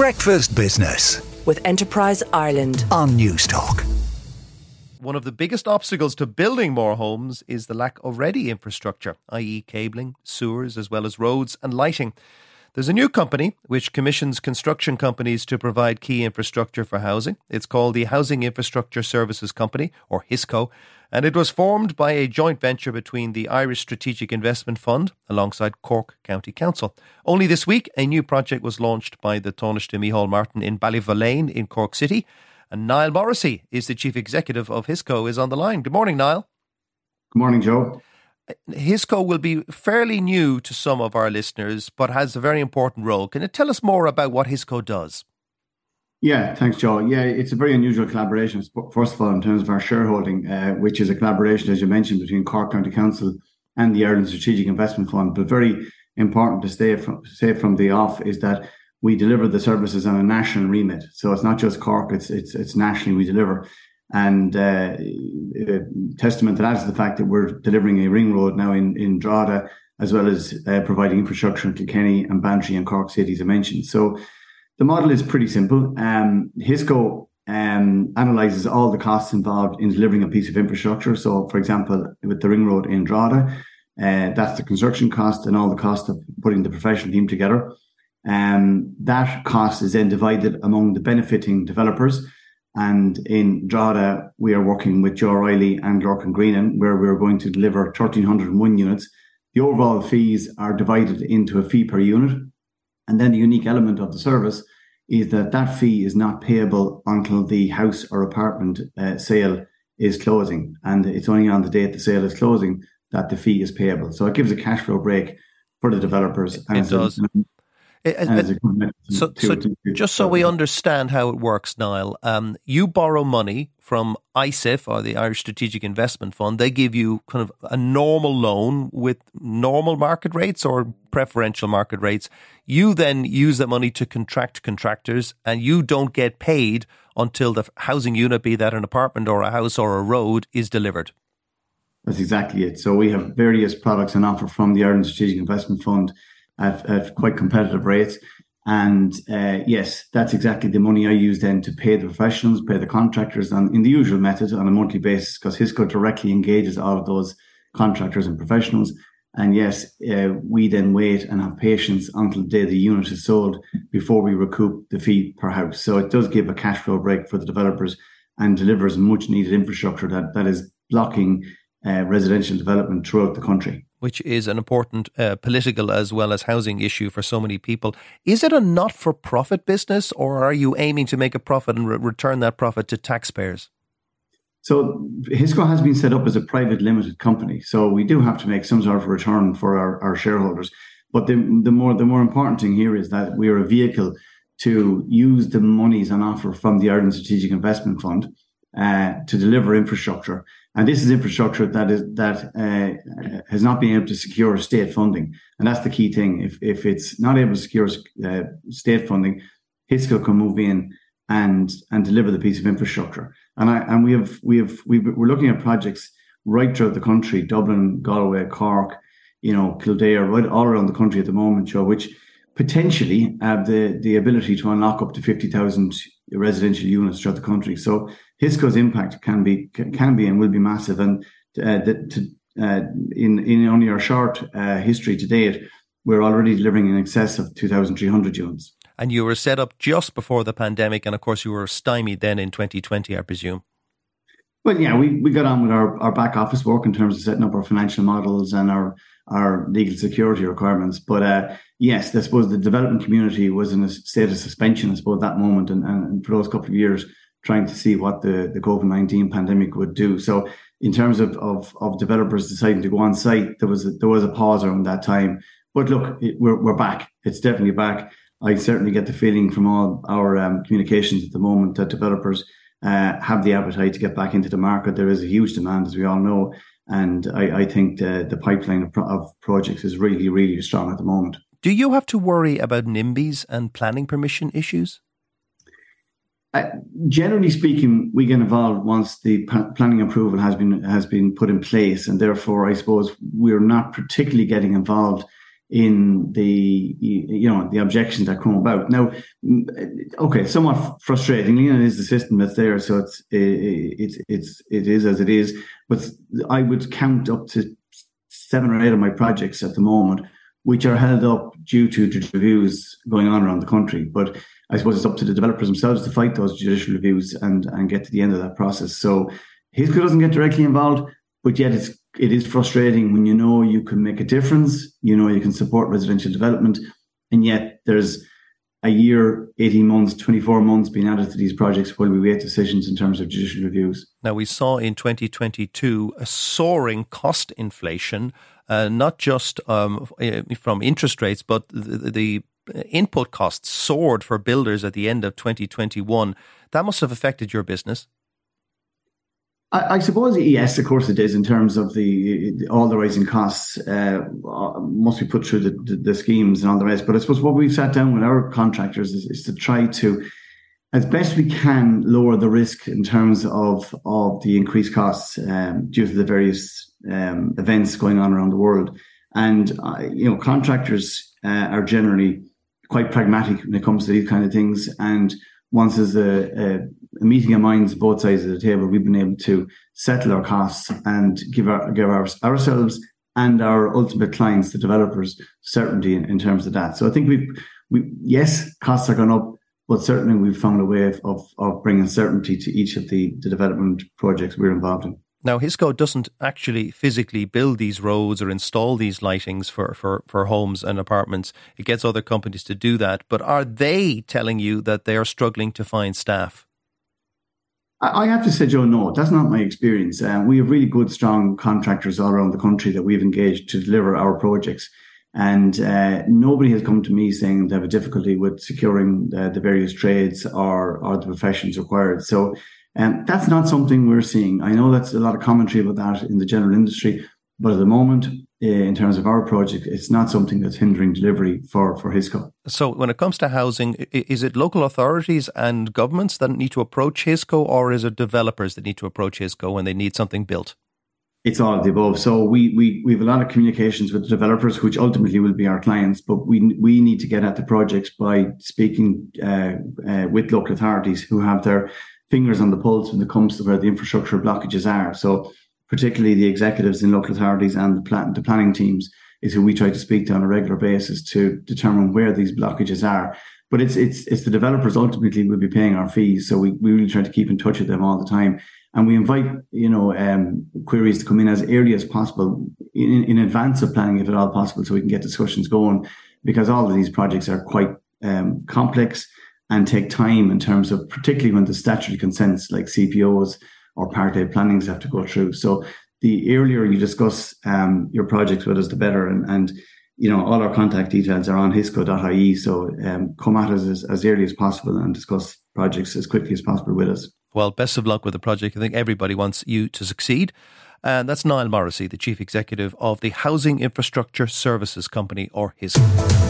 Breakfast Business with Enterprise Ireland on Newstalk. One of the biggest obstacles to building more homes is the lack of ready infrastructure, i.e., cabling, sewers, as well as roads and lighting. There's a new company which commissions construction companies to provide key infrastructure for housing. It's called the Housing Infrastructure Services Company, or HISCO, and it was formed by a joint venture between the Irish Strategic Investment Fund alongside Cork County Council. Only this week, a new project was launched by the Taoiseach Micheál Martin in Ballyvolane in Cork City. And Niall Morrissey is the chief executive of HISCO, is on the line. Good morning, Niall. Good morning, Joe. HISCO will be fairly new to some of our listeners, but has a very important role. Can you tell us more about what HISCO does? Yeah, thanks, Joe. Yeah, it's a very unusual collaboration. First of all, in terms of our shareholding, uh, which is a collaboration, as you mentioned, between Cork County Council and the Ireland Strategic Investment Fund. But very important to say from, say from the off is that we deliver the services on a national remit. So it's not just Cork; it's it's it's nationally we deliver. And uh, testament to that is the fact that we're delivering a ring road now in, in Drogheda, as well as uh, providing infrastructure in Kilkenny and Bantry and Cork City, as I mentioned. So the model is pretty simple. Um, HISCO um, analyzes all the costs involved in delivering a piece of infrastructure. So, for example, with the ring road in Drogheda, uh, that's the construction cost and all the cost of putting the professional team together. Um, that cost is then divided among the benefiting developers and in Drogheda, we are working with Joe O'Reilly and Lorcan Greenan, where we're going to deliver 1,301 units. The overall fees are divided into a fee per unit. And then the unique element of the service is that that fee is not payable until the house or apartment uh, sale is closing. And it's only on the date the sale is closing that the fee is payable. So it gives a cash flow break for the developers. It does. A, so, so just so we understand how it works, Niall, um, you borrow money from ISIF or the Irish Strategic Investment Fund. They give you kind of a normal loan with normal market rates or preferential market rates. You then use that money to contract contractors, and you don't get paid until the housing unit, be that an apartment or a house or a road, is delivered. That's exactly it. So we have various products on offer from the Ireland Strategic Investment Fund at, at quite competitive rates. And uh, yes, that's exactly the money I use then to pay the professionals, pay the contractors, and in the usual method on a monthly basis, because HISCO directly engages all of those contractors and professionals. And yes, uh, we then wait and have patience until the day the unit is sold before we recoup the fee per house. So it does give a cash flow break for the developers and delivers much needed infrastructure that, that is blocking uh, residential development throughout the country which is an important uh, political as well as housing issue for so many people. Is it a not for profit business or are you aiming to make a profit and re- return that profit to taxpayers? So Hisco has been set up as a private limited company. So we do have to make some sort of return for our, our shareholders. But the, the more the more important thing here is that we are a vehicle to use the monies on offer from the Ireland Strategic Investment Fund uh, to deliver infrastructure and this is infrastructure that is that uh, has not been able to secure state funding, and that's the key thing. If if it's not able to secure uh, state funding, HISCO can move in and and deliver the piece of infrastructure. And I and we have we have we we're looking at projects right throughout the country: Dublin, Galway, Cork, you know, Kildare, right all around the country at the moment, Joe, which potentially have the the ability to unlock up to fifty thousand residential units throughout the country. So Hisco's impact can be can be and will be massive. And uh, the, to, uh, in in only our short uh, history to date, we're already delivering in excess of 2,300 units. And you were set up just before the pandemic, and of course you were stymied then in 2020, I presume. Well, yeah, we, we got on with our, our back office work in terms of setting up our financial models and our our legal security requirements. But uh, yes, I suppose the development community was in a state of suspension, I suppose, at that moment. And, and for those couple of years, trying to see what the, the COVID 19 pandemic would do. So, in terms of, of, of developers deciding to go on site, there was a, there was a pause around that time. But look, it, we're, we're back. It's definitely back. I certainly get the feeling from all our um, communications at the moment that developers uh, have the appetite to get back into the market. There is a huge demand, as we all know. And I, I think the, the pipeline of, pro- of projects is really, really strong at the moment. Do you have to worry about NIMBYs and planning permission issues? Uh, generally speaking, we get involved once the p- planning approval has been has been put in place, and therefore, I suppose we're not particularly getting involved in the you know the objections that come about. Now, okay, somewhat frustratingly, and it is the system that's there, so it's it's it's it is as it is. But I would count up to seven or eight of my projects at the moment, which are held up due to judicial reviews going on around the country. But I suppose it's up to the developers themselves to fight those judicial reviews and and get to the end of that process. So Hisco doesn't get directly involved, but yet it's it is frustrating when you know you can make a difference, you know you can support residential development, and yet there's a year, 18 months, 24 months being added to these projects while we wait decisions in terms of judicial reviews. Now, we saw in 2022 a soaring cost inflation, uh, not just um, from interest rates, but the, the input costs soared for builders at the end of 2021. That must have affected your business. I, I, suppose yes, of course it is. In terms of the all the rising costs, uh, must be put through the, the, the, schemes and all the rest. But I suppose what we've sat down with our contractors is, is to try to, as best we can, lower the risk in terms of of the increased costs um, due to the various um, events going on around the world. And uh, you know, contractors uh, are generally quite pragmatic when it comes to these kind of things. And once there's a, a meeting of minds both sides of the table, we've been able to settle our costs and give our, give our, ourselves and our ultimate clients, the developers, certainty in, in, terms of that. So I think we've, we, yes, costs are gone up, but certainly we've found a way of, of, of bringing certainty to each of the, the development projects we're involved in. Now, Hisco doesn't actually physically build these roads or install these lightings for, for, for homes and apartments. It gets other companies to do that. But are they telling you that they are struggling to find staff? I have to say, Joe, no, that's not my experience. Um, we have really good, strong contractors all around the country that we've engaged to deliver our projects. And uh, nobody has come to me saying they have a difficulty with securing uh, the various trades or, or the professions required. So um, that's not something we're seeing. I know that's a lot of commentary about that in the general industry, but at the moment, uh, in terms of our project, it's not something that's hindering delivery for, for Hisco. So, when it comes to housing, is it local authorities and governments that need to approach Hisco, or is it developers that need to approach Hisco when they need something built? It's all of the above. So we, we, we have a lot of communications with the developers, which ultimately will be our clients, but we, we need to get at the projects by speaking uh, uh, with local authorities who have their fingers on the pulse when it comes to where the infrastructure blockages are. So particularly the executives in local authorities and the, plan- the planning teams, is who we try to speak to on a regular basis to determine where these blockages are. But it's it's it's the developers ultimately will be paying our fees, so we, we really try to keep in touch with them all the time, and we invite you know um, queries to come in as early as possible in, in advance of planning, if at all possible, so we can get discussions going, because all of these projects are quite um, complex and take time in terms of particularly when the statutory consents like CPOs or part 8 plannings have to go through. So the earlier you discuss um, your projects with us, the better. And, and, you know, all our contact details are on hisco.ie. So um, come at us as, as early as possible and discuss projects as quickly as possible with us. Well, best of luck with the project. I think everybody wants you to succeed. And that's Niall Morrissey, the Chief Executive of the Housing Infrastructure Services Company, or HISCO.